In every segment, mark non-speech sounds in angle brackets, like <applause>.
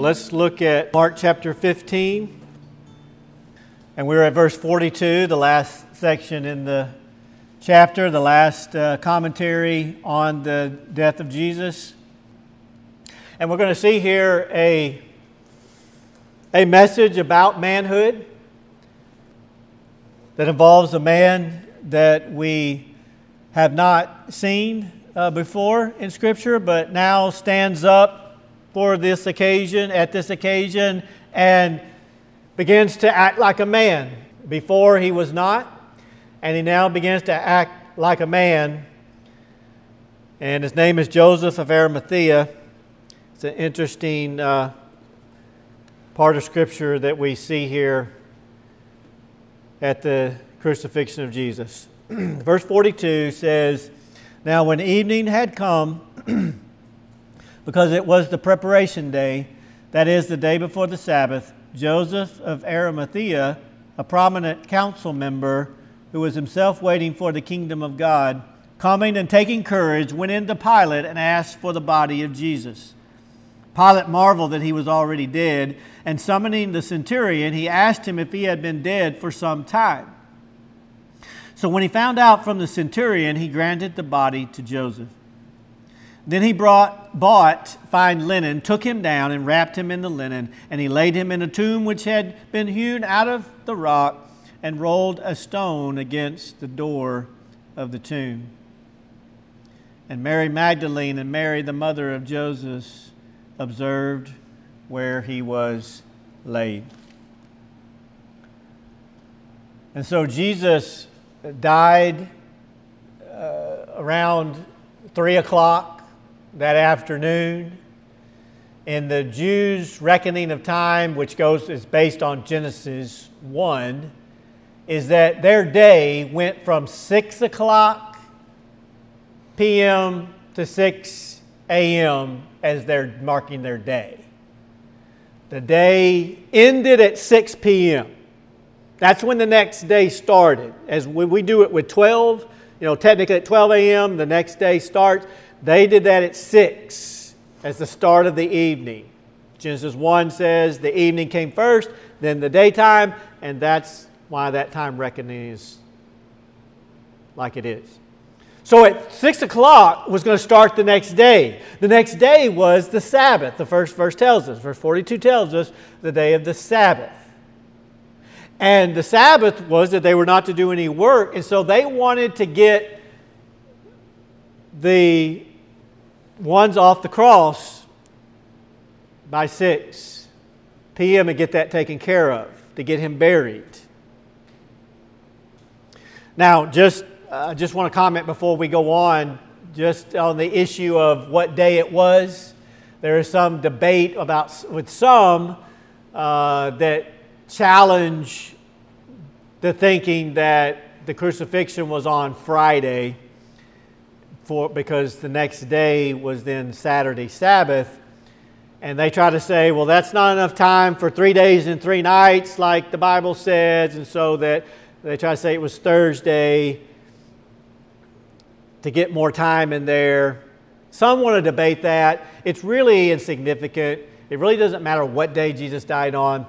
Let's look at Mark chapter 15. And we're at verse 42, the last section in the chapter, the last uh, commentary on the death of Jesus. And we're going to see here a, a message about manhood that involves a man that we have not seen uh, before in Scripture, but now stands up for this occasion, at this occasion, and begins to act like a man. Before he was not and he now begins to act like a man. And his name is Joseph of Arimathea. It's an interesting uh, part of Scripture that we see here at the crucifixion of Jesus. <clears throat> Verse 42 says, Now, when evening had come, <clears throat> because it was the preparation day, that is, the day before the Sabbath, Joseph of Arimathea, a prominent council member, who was himself waiting for the kingdom of God, coming and taking courage, went into Pilate and asked for the body of Jesus. Pilate marveled that he was already dead, and summoning the centurion, he asked him if he had been dead for some time. So when he found out from the centurion, he granted the body to Joseph. Then he brought, bought fine linen, took him down, and wrapped him in the linen, and he laid him in a tomb which had been hewn out of the rock and rolled a stone against the door of the tomb. And Mary Magdalene and Mary, the mother of Joseph, observed where he was laid. And so Jesus died uh, around 3 o'clock that afternoon. In the Jews' reckoning of time, which goes is based on Genesis 1, is that their day went from 6 o'clock p.m. to 6 a.m. as they're marking their day. The day ended at 6 p.m. That's when the next day started. As when we do it with 12, you know, technically at 12 a.m., the next day starts. They did that at 6 as the start of the evening. Genesis 1 says the evening came first, then the daytime, and that's why that time reckoning is like it is. So at 6 o'clock was going to start the next day. The next day was the Sabbath. The first verse tells us, verse 42 tells us, the day of the Sabbath. And the Sabbath was that they were not to do any work, and so they wanted to get the ones off the cross by 6 p.m. and get that taken care of, to get him buried. Now, just I uh, just want to comment before we go on, just on the issue of what day it was. There is some debate about with some uh, that challenge the thinking that the crucifixion was on Friday, for because the next day was then Saturday Sabbath. And they try to say, well, that's not enough time for three days and three nights, like the Bible says, and so that they try to say it was Thursday to get more time in there. Some want to debate that. It's really insignificant. It really doesn't matter what day Jesus died on,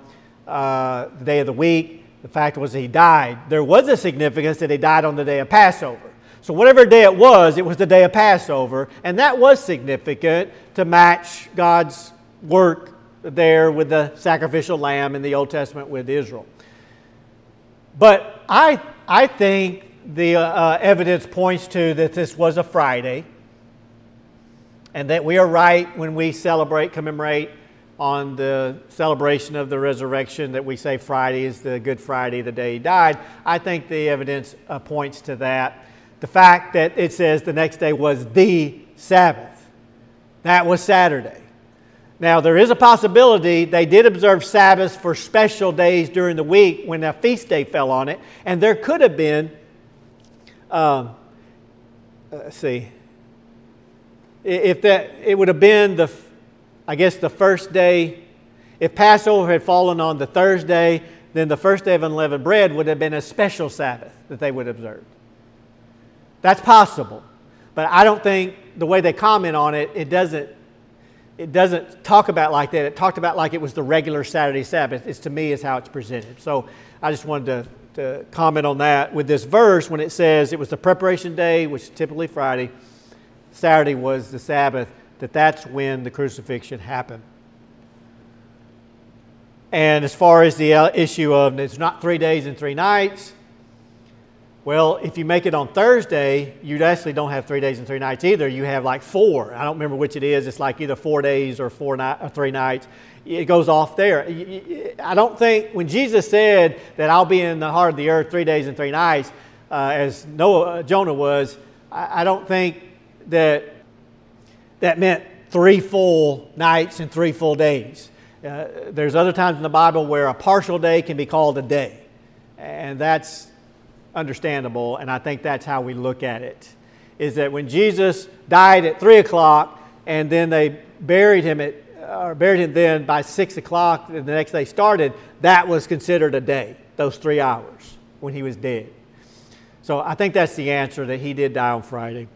uh, the day of the week. The fact was he died. There was a significance that he died on the day of Passover. So, whatever day it was, it was the day of Passover, and that was significant to match God's work there with the sacrificial lamb in the Old Testament with Israel. But I, I think the uh, evidence points to that this was a Friday and that we are right when we celebrate, commemorate on the celebration of the resurrection that we say Friday is the Good Friday, the day he died. I think the evidence uh, points to that. The fact that it says the next day was the Sabbath, that was Saturday. Now, there is a possibility they did observe Sabbaths for special days during the week when a feast day fell on it, and there could have been, um, let's see, if that, it would have been the, I guess, the first day, if Passover had fallen on the Thursday, then the first day of unleavened bread would have been a special Sabbath that they would have observed. That's possible. But I don't think the way they comment on it, it doesn't it doesn't talk about like that. It talked about like it was the regular Saturday Sabbath. It's to me is how it's presented. So I just wanted to, to comment on that with this verse when it says it was the preparation day, which is typically Friday. Saturday was the Sabbath. That that's when the crucifixion happened. And as far as the uh, issue of it's not three days and three nights, well, if you make it on Thursday, you actually don't have three days and three nights either. You have like four. I don't remember which it is. It's like either four days or four ni- or three nights. It goes off there. I don't think when Jesus said that I'll be in the heart of the earth three days and three nights, uh, as Noah, uh, Jonah was, I, I don't think that that meant three full nights and three full days. Uh, there's other times in the Bible where a partial day can be called a day, and that's understandable, and I think that's how we look at it. Is that when Jesus died at three o'clock, and then they buried him at, uh, or buried him then by six o'clock, and the next day started, that was considered a day, those three hours when he was dead. So I think that's the answer that he did die on Friday.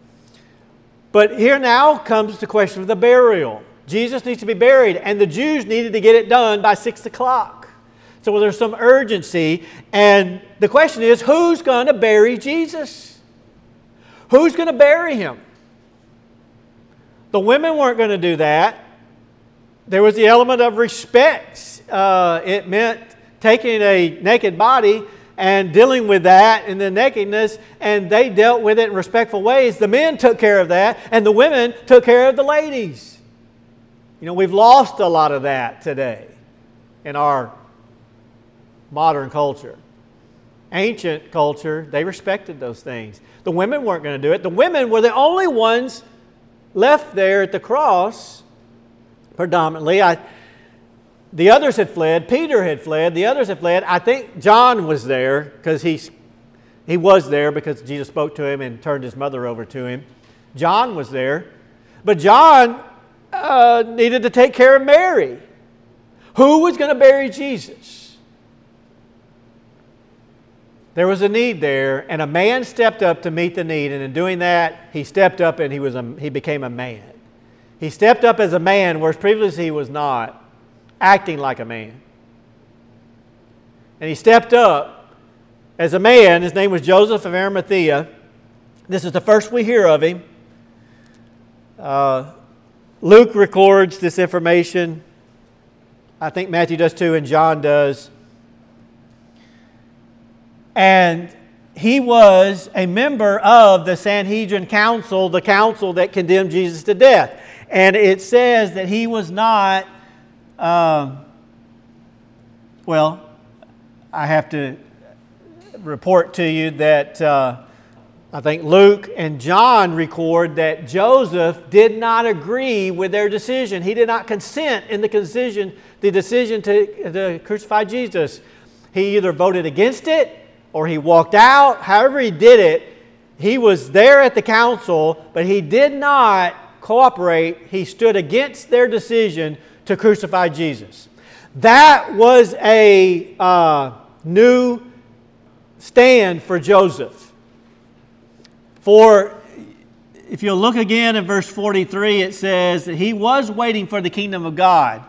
But here now comes the question of the burial. Jesus needs to be buried, and the Jews needed to get it done by six o'clock. So there's some urgency. And the question is who's going to bury Jesus? Who's going to bury him? The women weren't going to do that. There was the element of respect. Uh, it meant taking a naked body and dealing with that and the nakedness, and they dealt with it in respectful ways. The men took care of that, and the women took care of the ladies. You know, we've lost a lot of that today in our modern culture. Ancient culture, they respected those things. The women weren't going to do it. The women were the only ones left there at the cross, predominantly. I, the others had fled. Peter had fled. The others had fled. I think John was there because he, he was there because Jesus spoke to him and turned his mother over to him. John was there. But John uh, needed to take care of Mary. Who was going to bury Jesus? There was a need there, and a man stepped up to meet the need, and in doing that, he stepped up and he, was a, he became a man. He stepped up as a man, whereas previously he was not, acting like a man. And he stepped up as a man. His name was Joseph of Arimathea. This is the first we hear of him. Uh, Luke records this information. I think Matthew does too, and John does. And he was a member of the Sanhedrin Council, the council that condemned Jesus to death. And it says that he was not, um, well, I have to report to you that uh, I think Luke and John record that Joseph did not agree with their decision. He did not consent in the decision, the decision to, to crucify Jesus. He either voted against it or he walked out, however he did it, he was there at the council, but he did not cooperate. He stood against their decision to crucify Jesus. That was a uh, new stand for Joseph. For if you look again in verse 43, it says that he was waiting for the kingdom of God.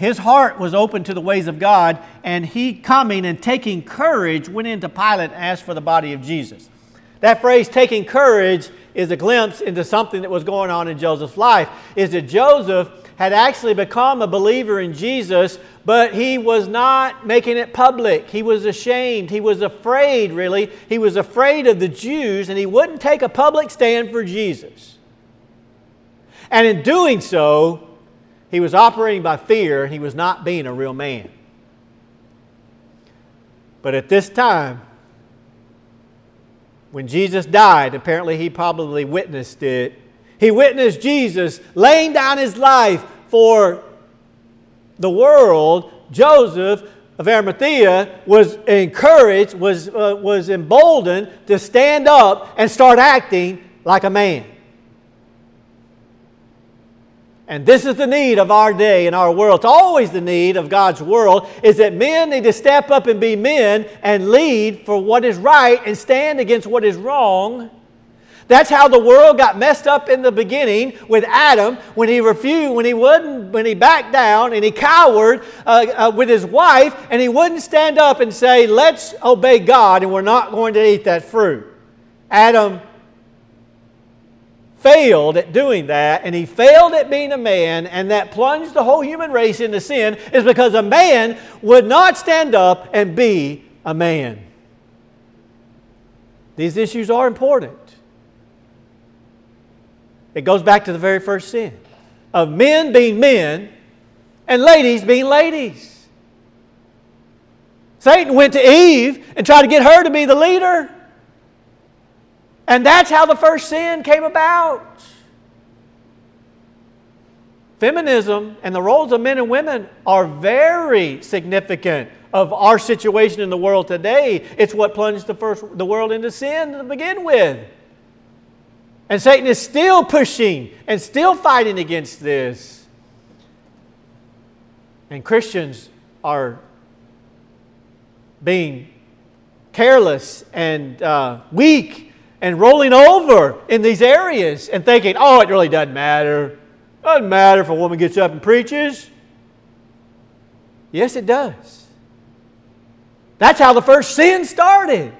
His heart was open to the ways of God, and he, coming and taking courage, went into Pilate and asked for the body of Jesus. That phrase, taking courage, is a glimpse into something that was going on in Joseph's life. Is that Joseph had actually become a believer in Jesus, but he was not making it public. He was ashamed. He was afraid, really. He was afraid of the Jews, and he wouldn't take a public stand for Jesus. And in doing so, he was operating by fear, and he was not being a real man. But at this time, when Jesus died, apparently he probably witnessed it. He witnessed Jesus laying down his life for the world. Joseph of Arimathea was encouraged, was, uh, was emboldened to stand up and start acting like a man. And this is the need of our day and our world. It's always the need of God's world is that men need to step up and be men and lead for what is right and stand against what is wrong. That's how the world got messed up in the beginning with Adam when he refused, when he wouldn't, when he backed down and he cowered uh, uh, with his wife and he wouldn't stand up and say, Let's obey God and we're not going to eat that fruit. Adam failed at doing that and he failed at being a man and that plunged the whole human race into sin is because a man would not stand up and be a man. These issues are important. It goes back to the very first sin of men being men and ladies being ladies. Satan went to Eve and tried to get her to be the leader. And that's how the first sin came about. Feminism and the roles of men and women are very significant of our situation in the world today. It's what plunged the, first, the world into sin to begin with. And Satan is still pushing and still fighting against this. And Christians are being careless and uh, weak and rolling over in these areas and thinking, oh, it really doesn't matter. Doesn't matter if a woman gets up and preaches. Yes, it does. That's how the first sin started.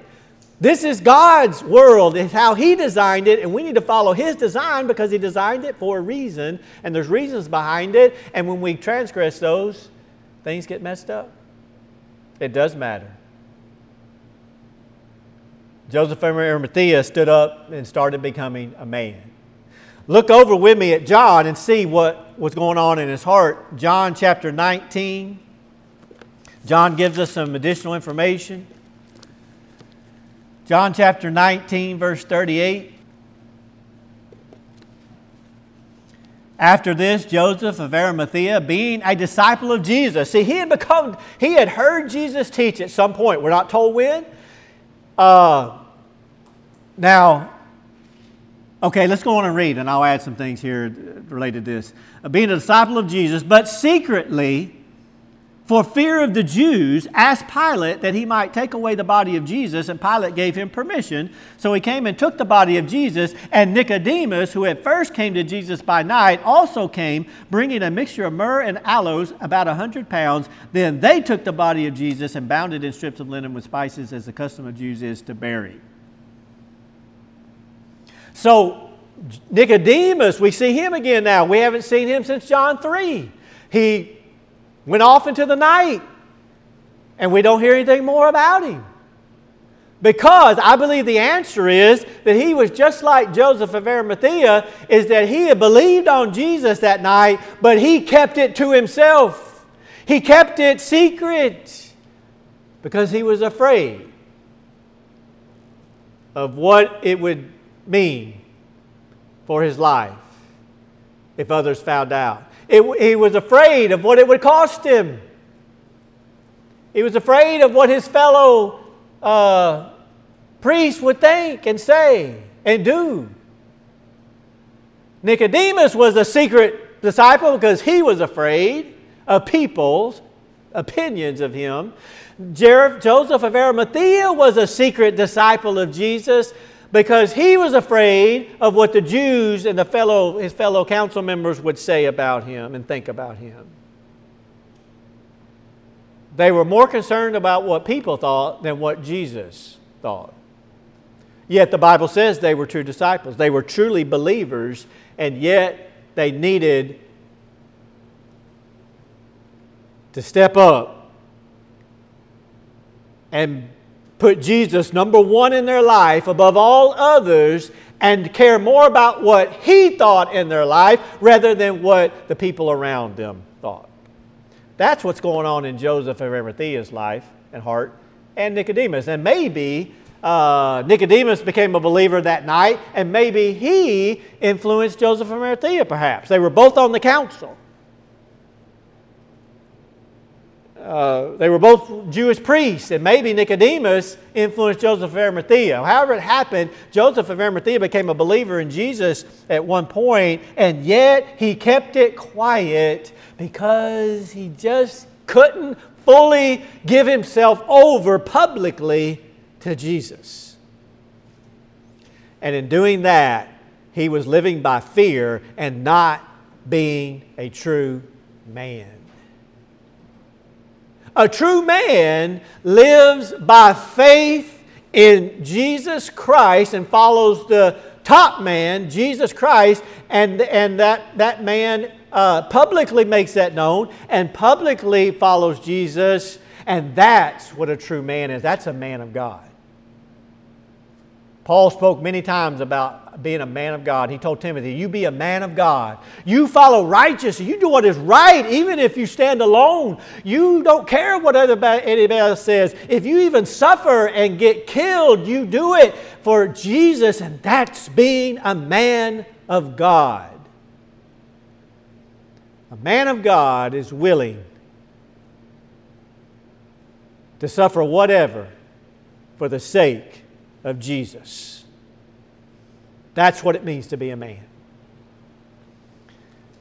This is God's world. It's how He designed it, and we need to follow His design because He designed it for a reason, and there's reasons behind it. And when we transgress those, things get messed up. It does matter. Joseph of Arimathea stood up and started becoming a man. Look over with me at John and see what was going on in his heart. John chapter 19. John gives us some additional information. John chapter 19, verse 38. After this, Joseph of Arimathea, being a disciple of Jesus, see, he had become, he had heard Jesus teach at some point. We're not told when. Uh, now, okay, let's go on and read, and I'll add some things here related to this. Being a disciple of Jesus, but secretly, for fear of the Jews, asked Pilate that he might take away the body of Jesus, and Pilate gave him permission. So he came and took the body of Jesus, and Nicodemus, who at first came to Jesus by night, also came, bringing a mixture of myrrh and aloes, about a hundred pounds. Then they took the body of Jesus and bound it in strips of linen with spices, as the custom of Jews is to bury. So Nicodemus, we see him again now. We haven't seen him since John 3. He went off into the night, and we don't hear anything more about him. Because I believe the answer is that he was just like Joseph of Arimathea, is that he had believed on Jesus that night, but he kept it to himself. He kept it secret because he was afraid of what it would mean for his life if others found out. It, he was afraid of what it would cost him. He was afraid of what his fellow uh, priests would think and say and do. Nicodemus was a secret disciple because he was afraid of people's opinions of him. Joseph of Arimathea was a secret disciple of Jesus because he was afraid of what the Jews and the fellow, his fellow council members would say about him and think about him. They were more concerned about what people thought than what Jesus thought. Yet the Bible says they were true disciples. They were truly believers, and yet they needed to step up and put Jesus number one in their life above all others and care more about what he thought in their life rather than what the people around them thought. That's what's going on in Joseph of Arimathea's life and heart and Nicodemus. And maybe uh, Nicodemus became a believer that night, and maybe he influenced Joseph of Arimathea, perhaps. They were both on the council. Uh, they were both Jewish priests, and maybe Nicodemus influenced Joseph of Arimathea. However, it happened, Joseph of Arimathea became a believer in Jesus at one point, and yet he kept it quiet because he just couldn't fully give himself over publicly to Jesus. And in doing that, he was living by fear and not being a true man. A true man lives by faith in Jesus Christ and follows the top man, Jesus Christ, and, and that, that man uh, publicly makes that known and publicly follows Jesus, and that's what a true man is. That's a man of God. Paul spoke many times about being a man of God. He told Timothy, You be a man of God. You follow righteousness. You do what is right, even if you stand alone. You don't care what anybody else says. If you even suffer and get killed, you do it for Jesus, and that's being a man of God. A man of God is willing to suffer whatever for the sake of Jesus. That's what it means to be a man.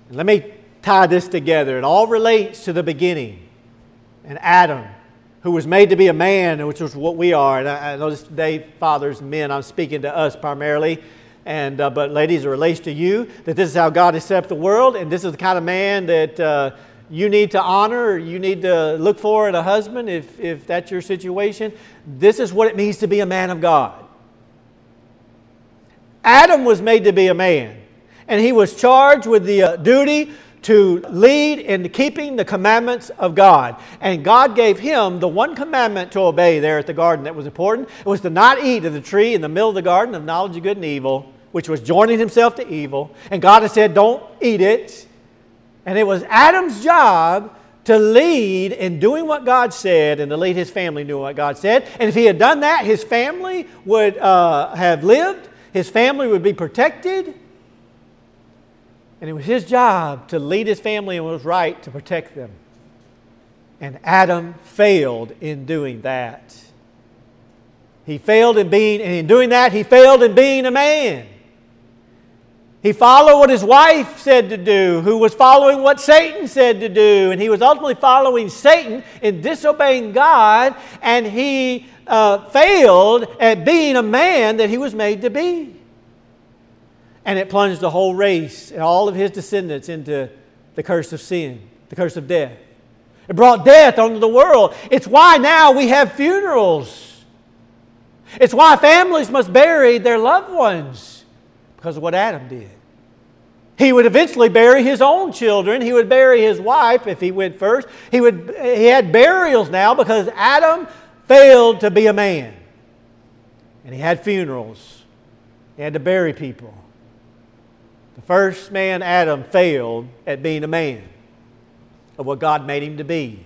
And let me tie this together. It all relates to the beginning and Adam, who was made to be a man, which is what we are. And I, I notice today, fathers, men, I'm speaking to us primarily. And, uh, but ladies, it relates to you that this is how God has set up the world, and this is the kind of man that uh, you need to honor, you need to look for in a husband if, if that's your situation. This is what it means to be a man of God. Adam was made to be a man, and he was charged with the uh, duty to lead in keeping the commandments of God. And God gave him the one commandment to obey there at the garden that was important. It was to not eat of the tree in the middle of the garden of knowledge of good and evil, which was joining himself to evil. And God had said, Don't eat it. And it was Adam's job to lead in doing what God said and to lead his family doing what God said. And if he had done that, his family would uh, have lived, his family would be protected. And it was his job to lead his family and was right to protect them. And Adam failed in doing that. He failed in being, and in doing that, he failed in being a man. He followed what his wife said to do, who was following what Satan said to do, and he was ultimately following Satan in disobeying God, and he uh, failed at being a man that he was made to be. And it plunged the whole race and all of his descendants into the curse of sin, the curse of death. It brought death onto the world. It's why now we have funerals. It's why families must bury their loved ones because of what Adam did. He would eventually bury his own children. He would bury his wife if he went first. He, would, he had burials now because Adam failed to be a man. And he had funerals. He had to bury people. The first man, Adam, failed at being a man of what God made him to be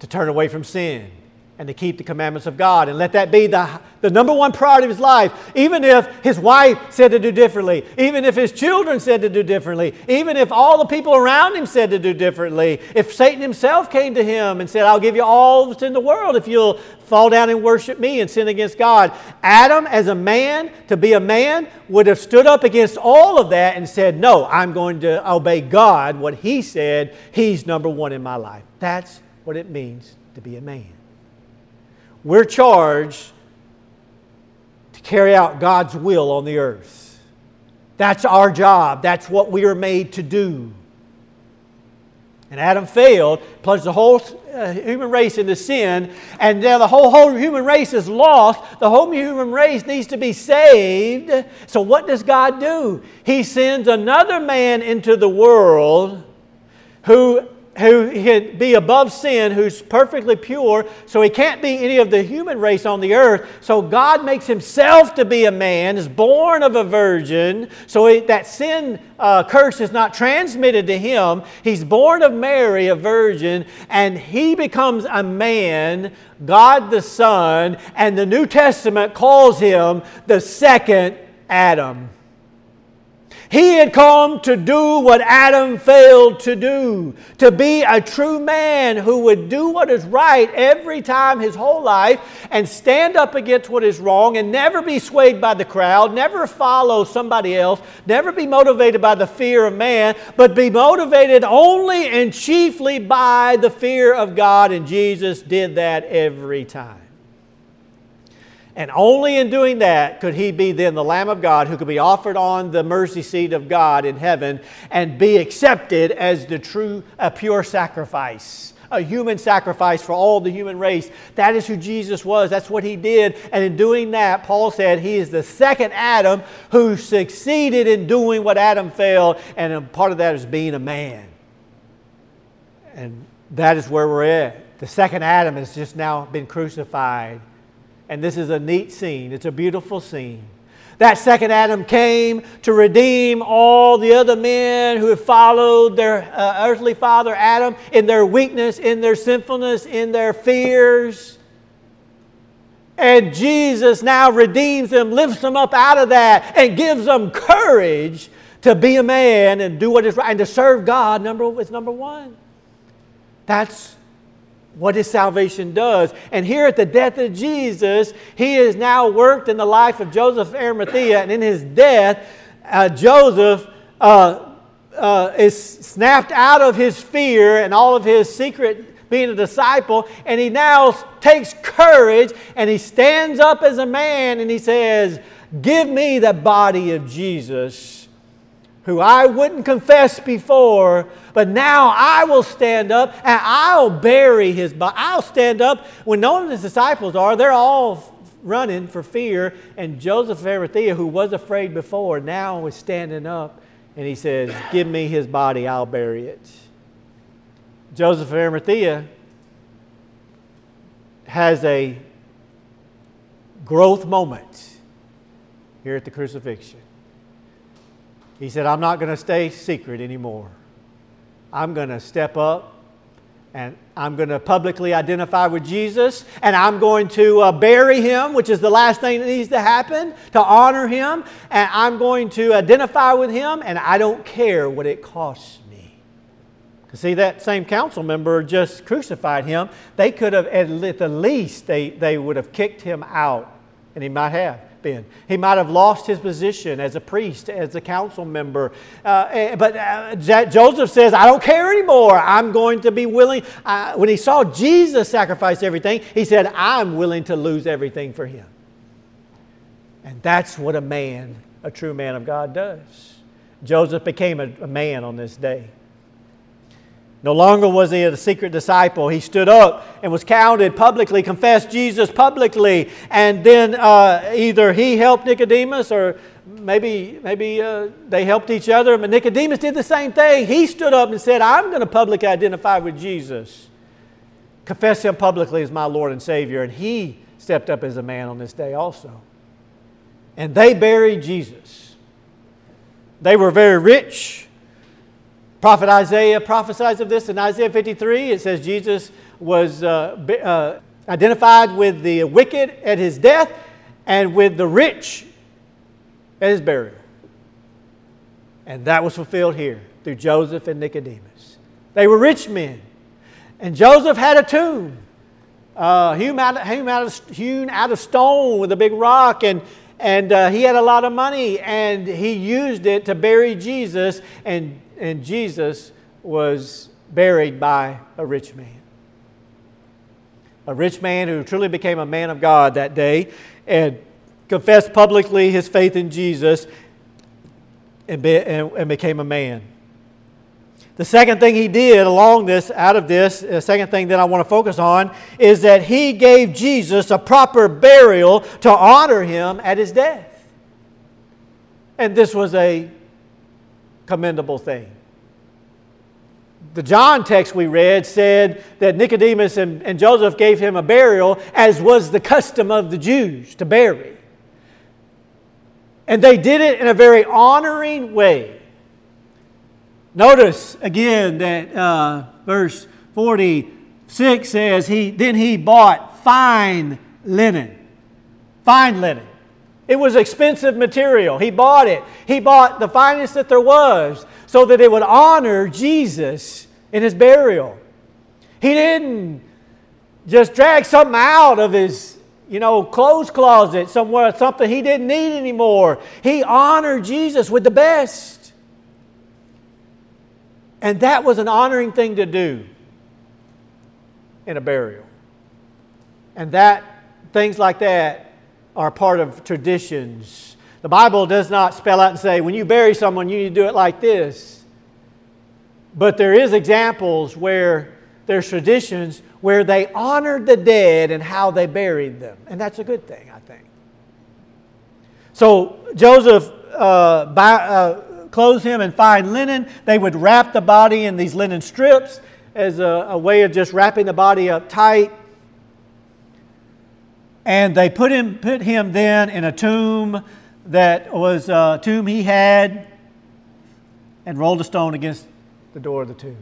to turn away from sin and to keep the commandments of God and let that be the, the number one priority of his life. Even if his wife said to do differently, even if his children said to do differently, even if all the people around him said to do differently, if Satan himself came to him and said, I'll give you all that's in the world if you'll fall down and worship me and sin against God. Adam, as a man, to be a man, would have stood up against all of that and said, No, I'm going to obey God, what he said. He's number one in my life. That's what it means to be a man. We're charged to carry out God's will on the earth. That's our job. That's what we are made to do. And Adam failed, plunged the whole uh, human race into sin, and now the whole, whole human race is lost. The whole human race needs to be saved. So, what does God do? He sends another man into the world who who can be above sin, who's perfectly pure, so he can't be any of the human race on the earth. So God makes himself to be a man, is born of a virgin, so he, that sin uh, curse is not transmitted to him. He's born of Mary, a virgin, and he becomes a man, God the Son, and the New Testament calls him the second Adam. He had come to do what Adam failed to do, to be a true man who would do what is right every time his whole life and stand up against what is wrong and never be swayed by the crowd, never follow somebody else, never be motivated by the fear of man, but be motivated only and chiefly by the fear of God. And Jesus did that every time. And only in doing that could he be then the Lamb of God who could be offered on the mercy seat of God in heaven and be accepted as the true, a pure sacrifice, a human sacrifice for all the human race. That is who Jesus was. That's what he did. And in doing that, Paul said he is the second Adam who succeeded in doing what Adam failed. And part of that is being a man. And that is where we're at. The second Adam has just now been crucified. And this is a neat scene, it's a beautiful scene. That second Adam came to redeem all the other men who have followed their uh, earthly father Adam in their weakness, in their sinfulness, in their fears. And Jesus now redeems them, lifts them up out of that, and gives them courage to be a man and do what is right and to serve God. Number is number one. That's what his salvation does. And here at the death of Jesus, he has now worked in the life of Joseph Arimathea, and in his death, uh, Joseph uh, uh, is snapped out of his fear and all of his secret being a disciple, and he now takes courage and he stands up as a man and he says, Give me the body of Jesus who I wouldn't confess before, but now I will stand up and I'll bury his body. I'll stand up when none of his disciples are. They're all running for fear. And Joseph of Arimathea, who was afraid before, now is standing up and he says, Give me his body, I'll bury it. Joseph of Arimathea has a growth moment here at the crucifixion. He said, I'm not going to stay secret anymore. I'm going to step up and I'm going to publicly identify with Jesus and I'm going to uh, bury him, which is the last thing that needs to happen, to honor him. And I'm going to identify with him and I don't care what it costs me. Because see, that same council member just crucified him. They could have, at the least, they, they would have kicked him out, and he might have been. He might have lost his position as a priest, as a council member. Uh, eh, but uh, Joseph says, I don't care anymore. I'm going to be willing. Uh, when he saw Jesus sacrifice everything, he said, I'm willing to lose everything for him. And that's what a man, a true man of God, does. Joseph became a, a man on this day. No longer was he a secret disciple. He stood up and was counted publicly, confessed Jesus publicly, and then uh, either he helped Nicodemus or maybe, maybe uh, they helped each other. But Nicodemus did the same thing. He stood up and said, I'm going to publicly identify with Jesus, confess him publicly as my Lord and Savior. And he stepped up as a man on this day also. And they buried Jesus. They were very rich Prophet Isaiah prophesies of this in Isaiah 53. It says Jesus was uh, uh, identified with the wicked at his death and with the rich at his burial. And that was fulfilled here through Joseph and Nicodemus. They were rich men. And Joseph had a tomb uh, hewn, out, hewn, out of, hewn out of stone with a big rock, and, and uh, he had a lot of money, and he used it to bury Jesus. And and Jesus was buried by a rich man. A rich man who truly became a man of God that day and confessed publicly his faith in Jesus and, be, and, and became a man. The second thing he did along this, out of this, the second thing that I want to focus on is that he gave Jesus a proper burial to honor him at his death. And this was a commendable thing. The John text we read said that Nicodemus and, and Joseph gave him a burial, as was the custom of the Jews to bury. And they did it in a very honoring way. Notice again that uh, verse 46 says, he, Then he bought fine linen. Fine linen. It was expensive material. He bought it. He bought the finest that there was so that it would honor Jesus in his burial. He didn't just drag something out of his, you know, clothes closet somewhere, something he didn't need anymore. He honored Jesus with the best. And that was an honoring thing to do in a burial. And that, things like that are part of traditions. The Bible does not spell out and say, when you bury someone, you need to do it like this. But there is examples where there's traditions where they honored the dead and how they buried them. And that's a good thing, I think. So Joseph uh, buy, uh, clothed him in fine linen. They would wrap the body in these linen strips as a, a way of just wrapping the body up tight. And they put him, put him then in a tomb that was a tomb he had and rolled a stone against the door of the tomb.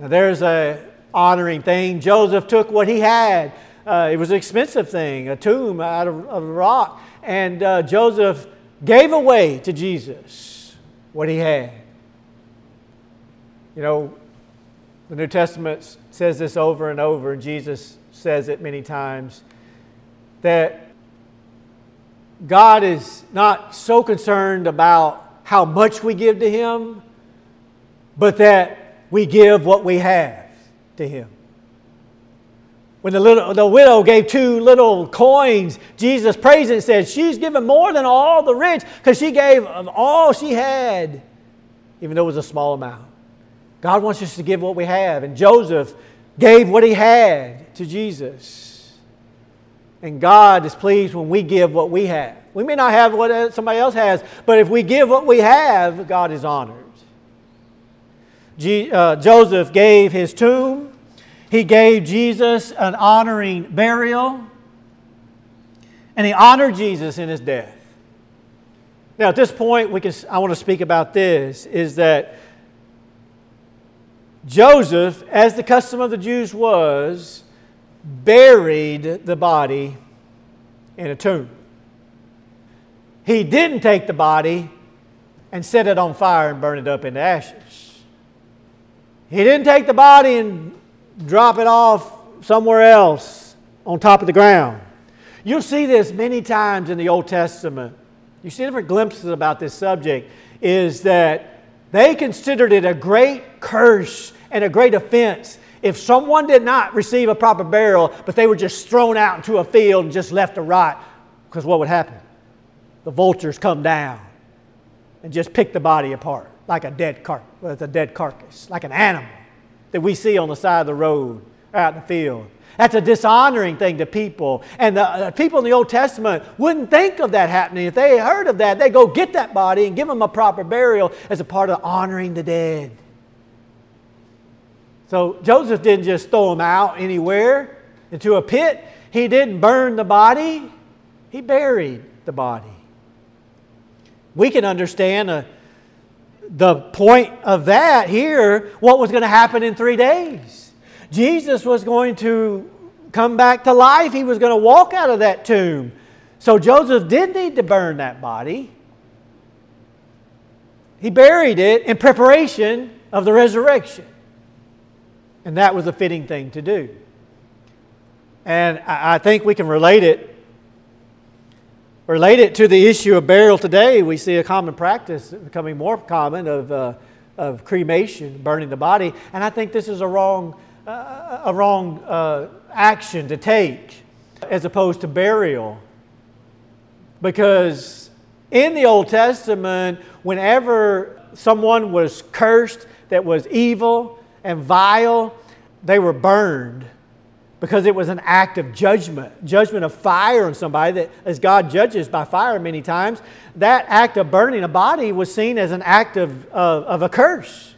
Now there's a honoring thing. Joseph took what he had. Uh, it was an expensive thing, a tomb out of, of rock. And uh, Joseph gave away to Jesus what he had. You know, the New Testament says this over and over, and Jesus says it many times that God is not so concerned about how much we give to Him, but that we give what we have to Him. When the, little, the widow gave two little coins, Jesus praised it and said, She's given more than all the rich because she gave of all she had, even though it was a small amount. God wants us to give what we have. And Joseph gave what he had to Jesus. And God is pleased when we give what we have. We may not have what somebody else has, but if we give what we have, God is honored. uh, Joseph gave his tomb, he gave Jesus an honoring burial, and he honored Jesus in his death. Now, at this point, we can, I want to speak about this is that Joseph, as the custom of the Jews was, buried the body in a tomb. He didn't take the body and set it on fire and burn it up into ashes. He didn't take the body and drop it off somewhere else on top of the ground. You'll see this many times in the Old Testament. You see different glimpses about this subject, is that they considered it a great curse and a great offense if someone did not receive a proper burial, but they were just thrown out into a field and just left to rot. Because what would happen? The vultures come down and just pick the body apart like a dead car- a dead carcass, like an animal that we see on the side of the road out in the field. That's a dishonoring thing to people. And the uh, people in the Old Testament wouldn't think of that happening. If they heard of that, they'd go get that body and give them a proper burial as a part of honoring the dead. So Joseph didn't just throw him out anywhere into a pit. He didn't burn the body, he buried the body. We can understand uh, the point of that here, what was going to happen in three days. Jesus was going to come back to life, he was going to walk out of that tomb. So Joseph did need to burn that body. He buried it in preparation of the resurrection. And that was a fitting thing to do. And I think we can relate it. Relate it to the issue of burial today. We see a common practice becoming more common of, uh, of cremation, burning the body. And I think this is a wrong, uh, a wrong uh, action to take as opposed to burial. Because in the Old Testament, whenever someone was cursed that was evil, and vile, they were burned because it was an act of judgment, judgment of fire on somebody that as God judges by fire many times, that act of burning a body was seen as an act of, of, of a curse.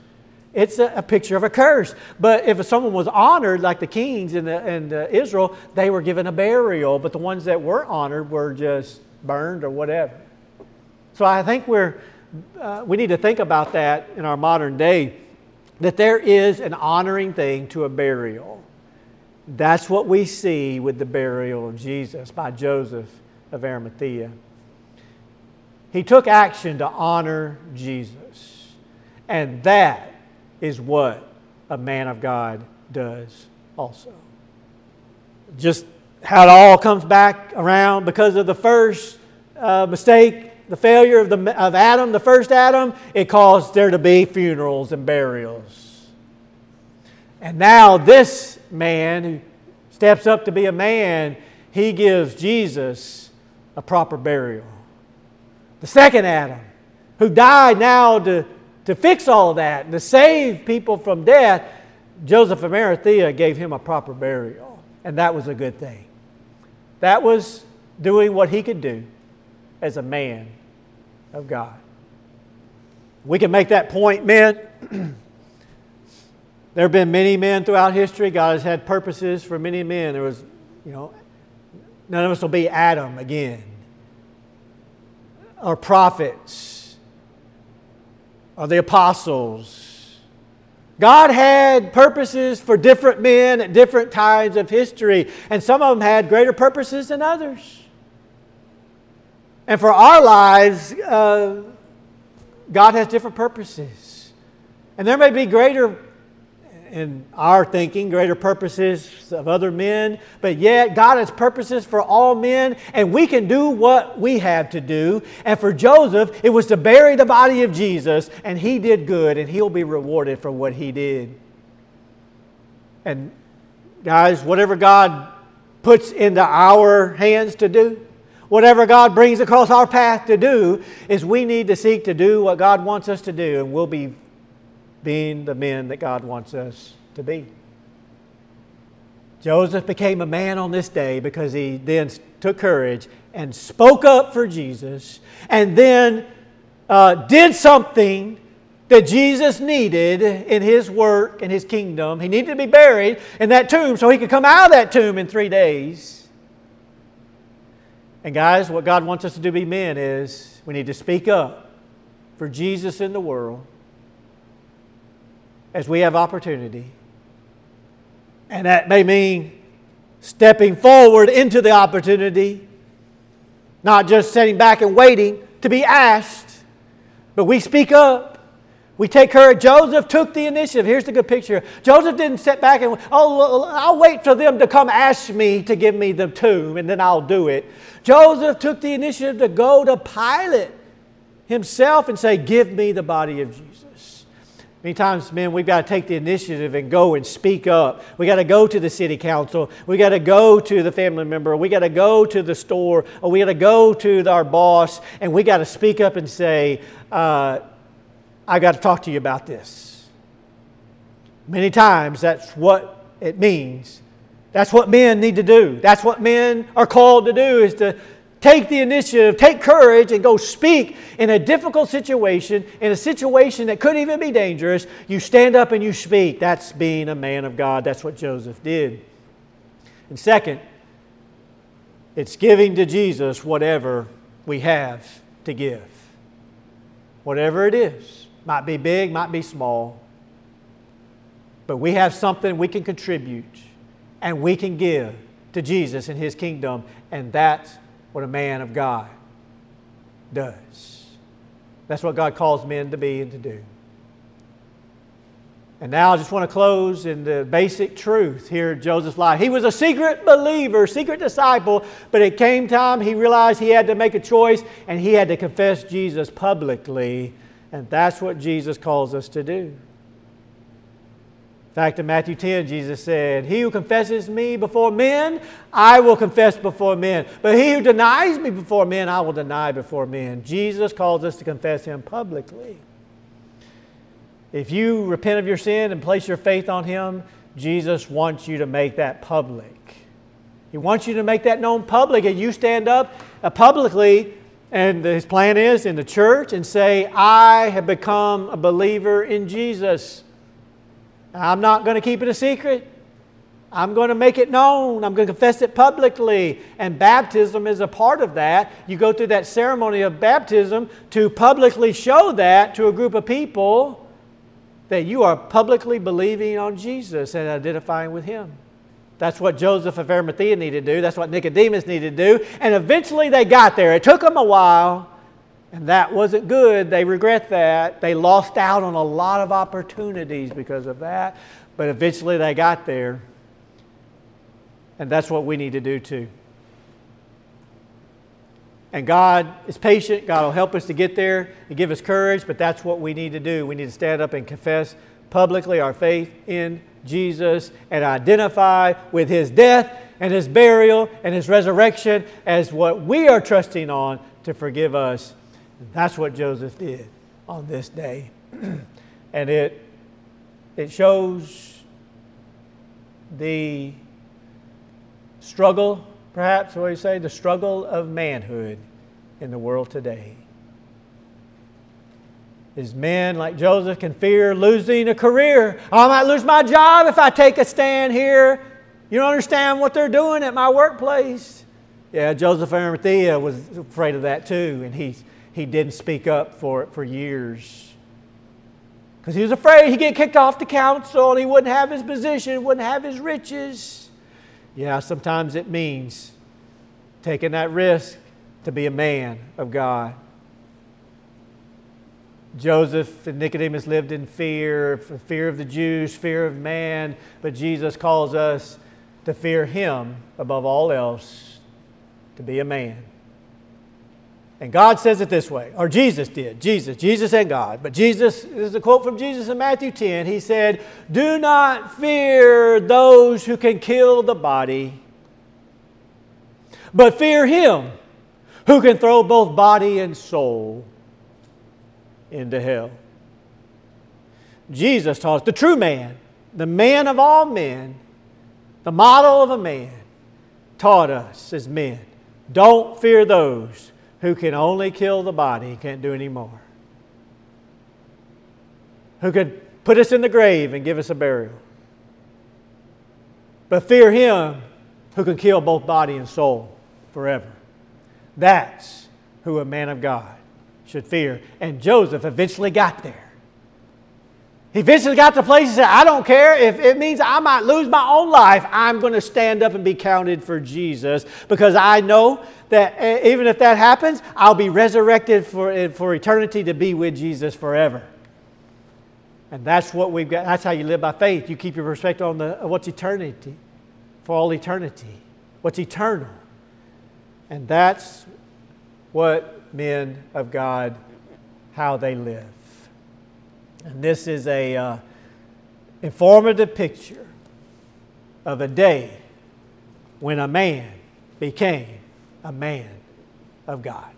It's a, a, picture of a curse. But if someone was honored, like the kings in, the, in the Israel, they were given a burial. But the ones that were honored were just burned or whatever. So I think we're, uh, we need to think about that in our modern day that there is an honoring thing to a burial. That's what we see with the burial of Jesus by Joseph of Arimathea. He took action to honor Jesus. And that is what a man of God does also. Just how it all comes back around because of the first uh, mistake the failure of, the, of Adam, the first Adam, it caused there to be funerals and burials. And now this man who steps up to be a man, he gives Jesus a proper burial. The second Adam, who died now to, to fix all that and to save people from death, Joseph of Arimathea gave him a proper burial. And that was a good thing. That was doing what he could do as a man of God. We can make that point, men. <clears throat> there have been many men throughout history. God has had purposes for many men. There was, you know, none of us will be Adam again, or prophets, or the apostles. God had purposes for different men at different times of history, and some of them had greater purposes than others. And for our lives, uh, God has different purposes. And there may be greater, in our thinking, greater purposes of other men, but yet God has purposes for all men, and we can do what we have to do. And for Joseph, it was to bury the body of Jesus, and he did good, and he'll be rewarded for what he did. And guys, whatever God puts into our hands to do, Whatever God brings across our path to do, is we need to seek to do what God wants us to do, and we'll be being the men that God wants us to be. Joseph became a man on this day because he then took courage and spoke up for Jesus and then uh, did something that Jesus needed in his work and his kingdom. He needed to be buried in that tomb so he could come out of that tomb in three days. And guys, what God wants us to do be men is we need to speak up for Jesus in the world as we have opportunity. And that may mean stepping forward into the opportunity, not just sitting back and waiting to be asked, but we speak up. We take courage. Joseph took the initiative. Here's the good picture. Joseph didn't sit back and, oh, I'll wait for them to come ask me to give me the tomb and then I'll do it. Joseph took the initiative to go to Pilate himself and say, Give me the body of Jesus. Many times, men, we've got to take the initiative and go and speak up. We got to go to the city council. We got to go to the family member. We got to go to the store, or we got to go to our boss, and we got to speak up and say, uh, I got to talk to you about this. Many times that's what it means. That's what men need to do. That's what men are called to do is to take the initiative, take courage, and go speak in a difficult situation, in a situation that could even be dangerous. You stand up and you speak. That's being a man of God. That's what Joseph did. And second, it's giving to Jesus whatever we have to give. Whatever it is. Might be big, might be small. But we have something we can contribute and we can give to Jesus and his kingdom, and that's what a man of God does. That's what God calls men to be and to do. And now I just want to close in the basic truth here in Joseph's life. He was a secret believer, secret disciple, but it came time he realized he had to make a choice and he had to confess Jesus publicly and that's what Jesus calls us to do. In fact, in Matthew 10, Jesus said, He who confesses me before men, I will confess before men. But he who denies me before men, I will deny before men. Jesus calls us to confess him publicly. If you repent of your sin and place your faith on him, Jesus wants you to make that public. He wants you to make that known public, and you stand up uh, publicly and his plan is in the church and say, I have become a believer in Jesus. I'm not going to keep it a secret. I'm going to make it known. I'm going to confess it publicly. And baptism is a part of that. You go through that ceremony of baptism to publicly show that to a group of people that you are publicly believing on Jesus and identifying with Him. That's what Joseph of Arimathea needed to do. That's what Nicodemus needed to do. And eventually they got there. It took them a while, and that wasn't good. They regret that. They lost out on a lot of opportunities because of that. But eventually they got there. And that's what we need to do too. And God is patient. God will help us to get there and give us courage, but that's what we need to do. We need to stand up and confess publicly our faith in Jesus and identify with his death and his burial and his resurrection as what we are trusting on to forgive us. That's what Joseph did on this day. <clears throat> and it, it shows the struggle, perhaps, what you say, the struggle of manhood in the world today. Is men like Joseph can fear losing a career. I might lose my job if I take a stand here. You don't understand what they're doing at my workplace. Yeah, Joseph Arimathea was afraid of that too, and he, he didn't speak up for it for years. Because he was afraid he'd get kicked off the council and he wouldn't have his position, wouldn't have his riches. Yeah, sometimes it means taking that risk to be a man of God. Joseph and Nicodemus lived in fear, fear of the Jews, fear of man, but Jesus calls us to fear him above all else, to be a man. And God says it this way, or Jesus did. Jesus, Jesus and God. But Jesus, this is a quote from Jesus in Matthew 10. He said, Do not fear those who can kill the body, but fear him who can throw both body and soul into hell. Jesus taught the true man, the man of all men, the model of a man, taught us as men don't fear those who can only kill the body, can't do any more. Who could put us in the grave and give us a burial. But fear him who can kill both body and soul forever. That's who a man of God should fear. And Joseph eventually got there. He eventually got to the place he said, I don't care if it means I might lose my own life. I'm going to stand up and be counted for Jesus because I know that eh, even if that happens, I'll be resurrected for, eh, for eternity to be with Jesus forever. And that's what we've got. That's how you live by faith. You keep your perspective on the, what's eternity, for all eternity, what's eternal. And that's what men of God, how they live. And this is a uh, informative picture of a day when a man became a man of God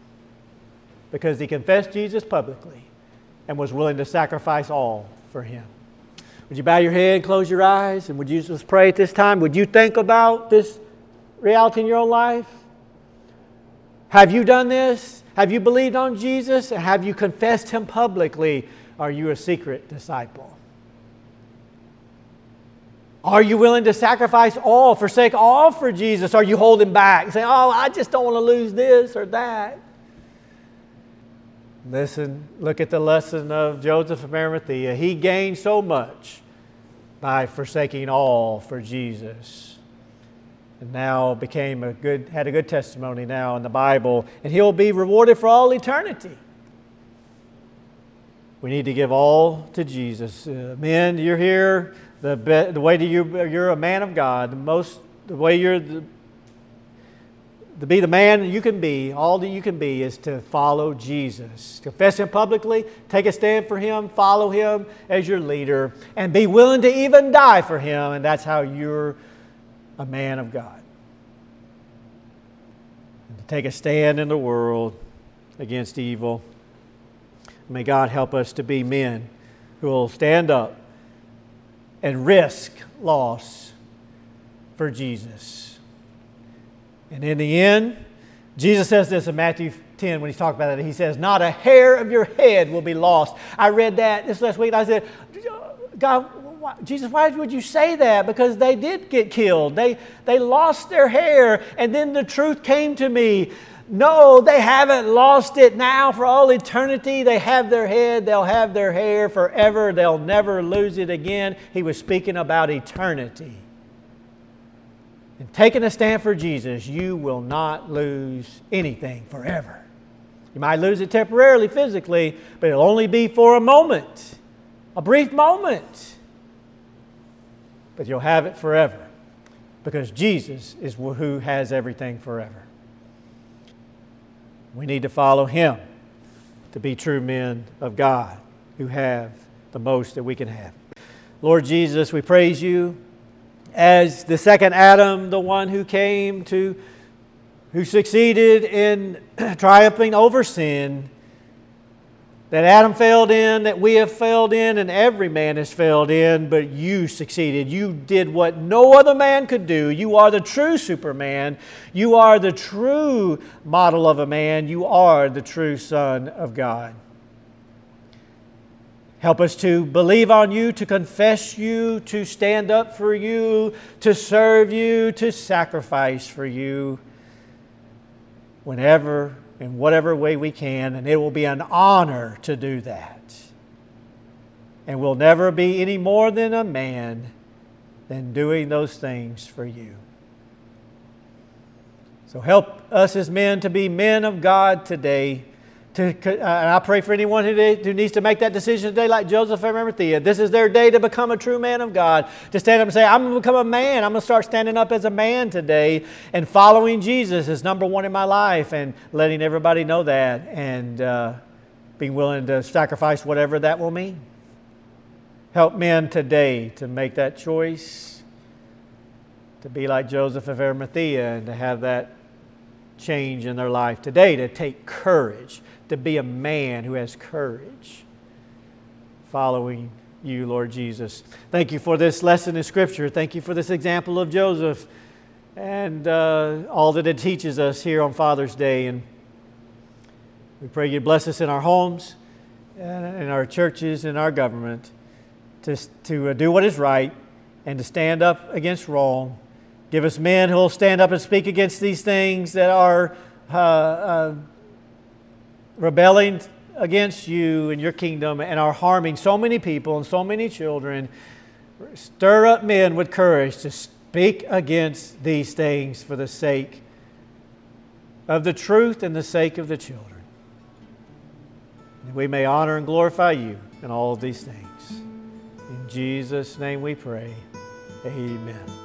because he confessed Jesus publicly and was willing to sacrifice all for him. Would you bow your head, close your eyes, and would you just pray at this time? Would you think about this reality in your own life? Have you done this? Have you believed on Jesus? Have you confessed him publicly? Are you a secret disciple? Are you willing to sacrifice all, forsake all for Jesus? Are you holding back, saying, Oh, I just don't want to lose this or that? Listen, look at the lesson of Joseph of Arimathea. He gained so much by forsaking all for Jesus. And now became a good, had a good testimony now in the Bible, and he'll be rewarded for all eternity. We need to give all to Jesus. Uh, men, you're here. The, be, the way that you, you're a man of God, the most, the way you're the, to be the man you can be, all that you can be, is to follow Jesus. Confess Him publicly, take a stand for Him, follow Him as your leader, and be willing to even die for Him, and that's how you're a man of God. And to take a stand in the world against evil. May God help us to be men who will stand up and risk loss for Jesus. And in the end, Jesus says this in Matthew 10 when he's talking about it. He says, Not a hair of your head will be lost. I read that this last week. I said, God, why, Jesus, why would you say that? Because they did get killed. They, they lost their hair. And then the truth came to me no, they haven't lost it now for all eternity. They have their head, they'll have their hair forever, they'll never lose it again. He was speaking about eternity. And taking a stand for Jesus, you will not lose anything forever. You might lose it temporarily, physically, but it'll only be for a moment, a brief moment. But you'll have it forever because Jesus is who has everything forever. We need to follow Him to be true men of God who have the most that we can have. Lord Jesus, we praise you as the second Adam, the one who came to, who succeeded in <clears throat> triumphing over sin, that Adam failed in, that we have failed in, and every man has failed in, but you succeeded. You did what no other man could do. You are the true Superman. You are the true model of a man. You are the true Son of God. Help us to believe on you, to confess you, to stand up for you, to serve you, to sacrifice for you whenever, in whatever way we can. And it will be an honor to do that. And we'll never be any more than a man than doing those things for you. So help us as men to be men of God today to, uh, and I pray for anyone who, who needs to make that decision today, like Joseph and Arimathea. This is their day to become a true man of God. To stand up and say, I'm going to become a man. I'm going to start standing up as a man today. And following Jesus is number one in my life and letting everybody know that and uh, being willing to sacrifice whatever that will mean. Help men today to make that choice, to be like Joseph of Arimathea and to have that change in their life today, to take courage to be a man who has courage following you, Lord Jesus. Thank you for this lesson in Scripture. Thank you for this example of Joseph and uh, all that it teaches us here on Father's Day. And we pray you bless us in our homes, and in our churches, and our government to, to uh, do what is right and to stand up against wrong. Give us men who will stand up and speak against these things that are uh, uh rebelling against you and your kingdom and are harming so many people and so many children. Stir up men with courage to speak against these things for the sake of the truth and the sake of the children. We may honor and glorify you in all of these things. In Jesus' name we pray. Amen.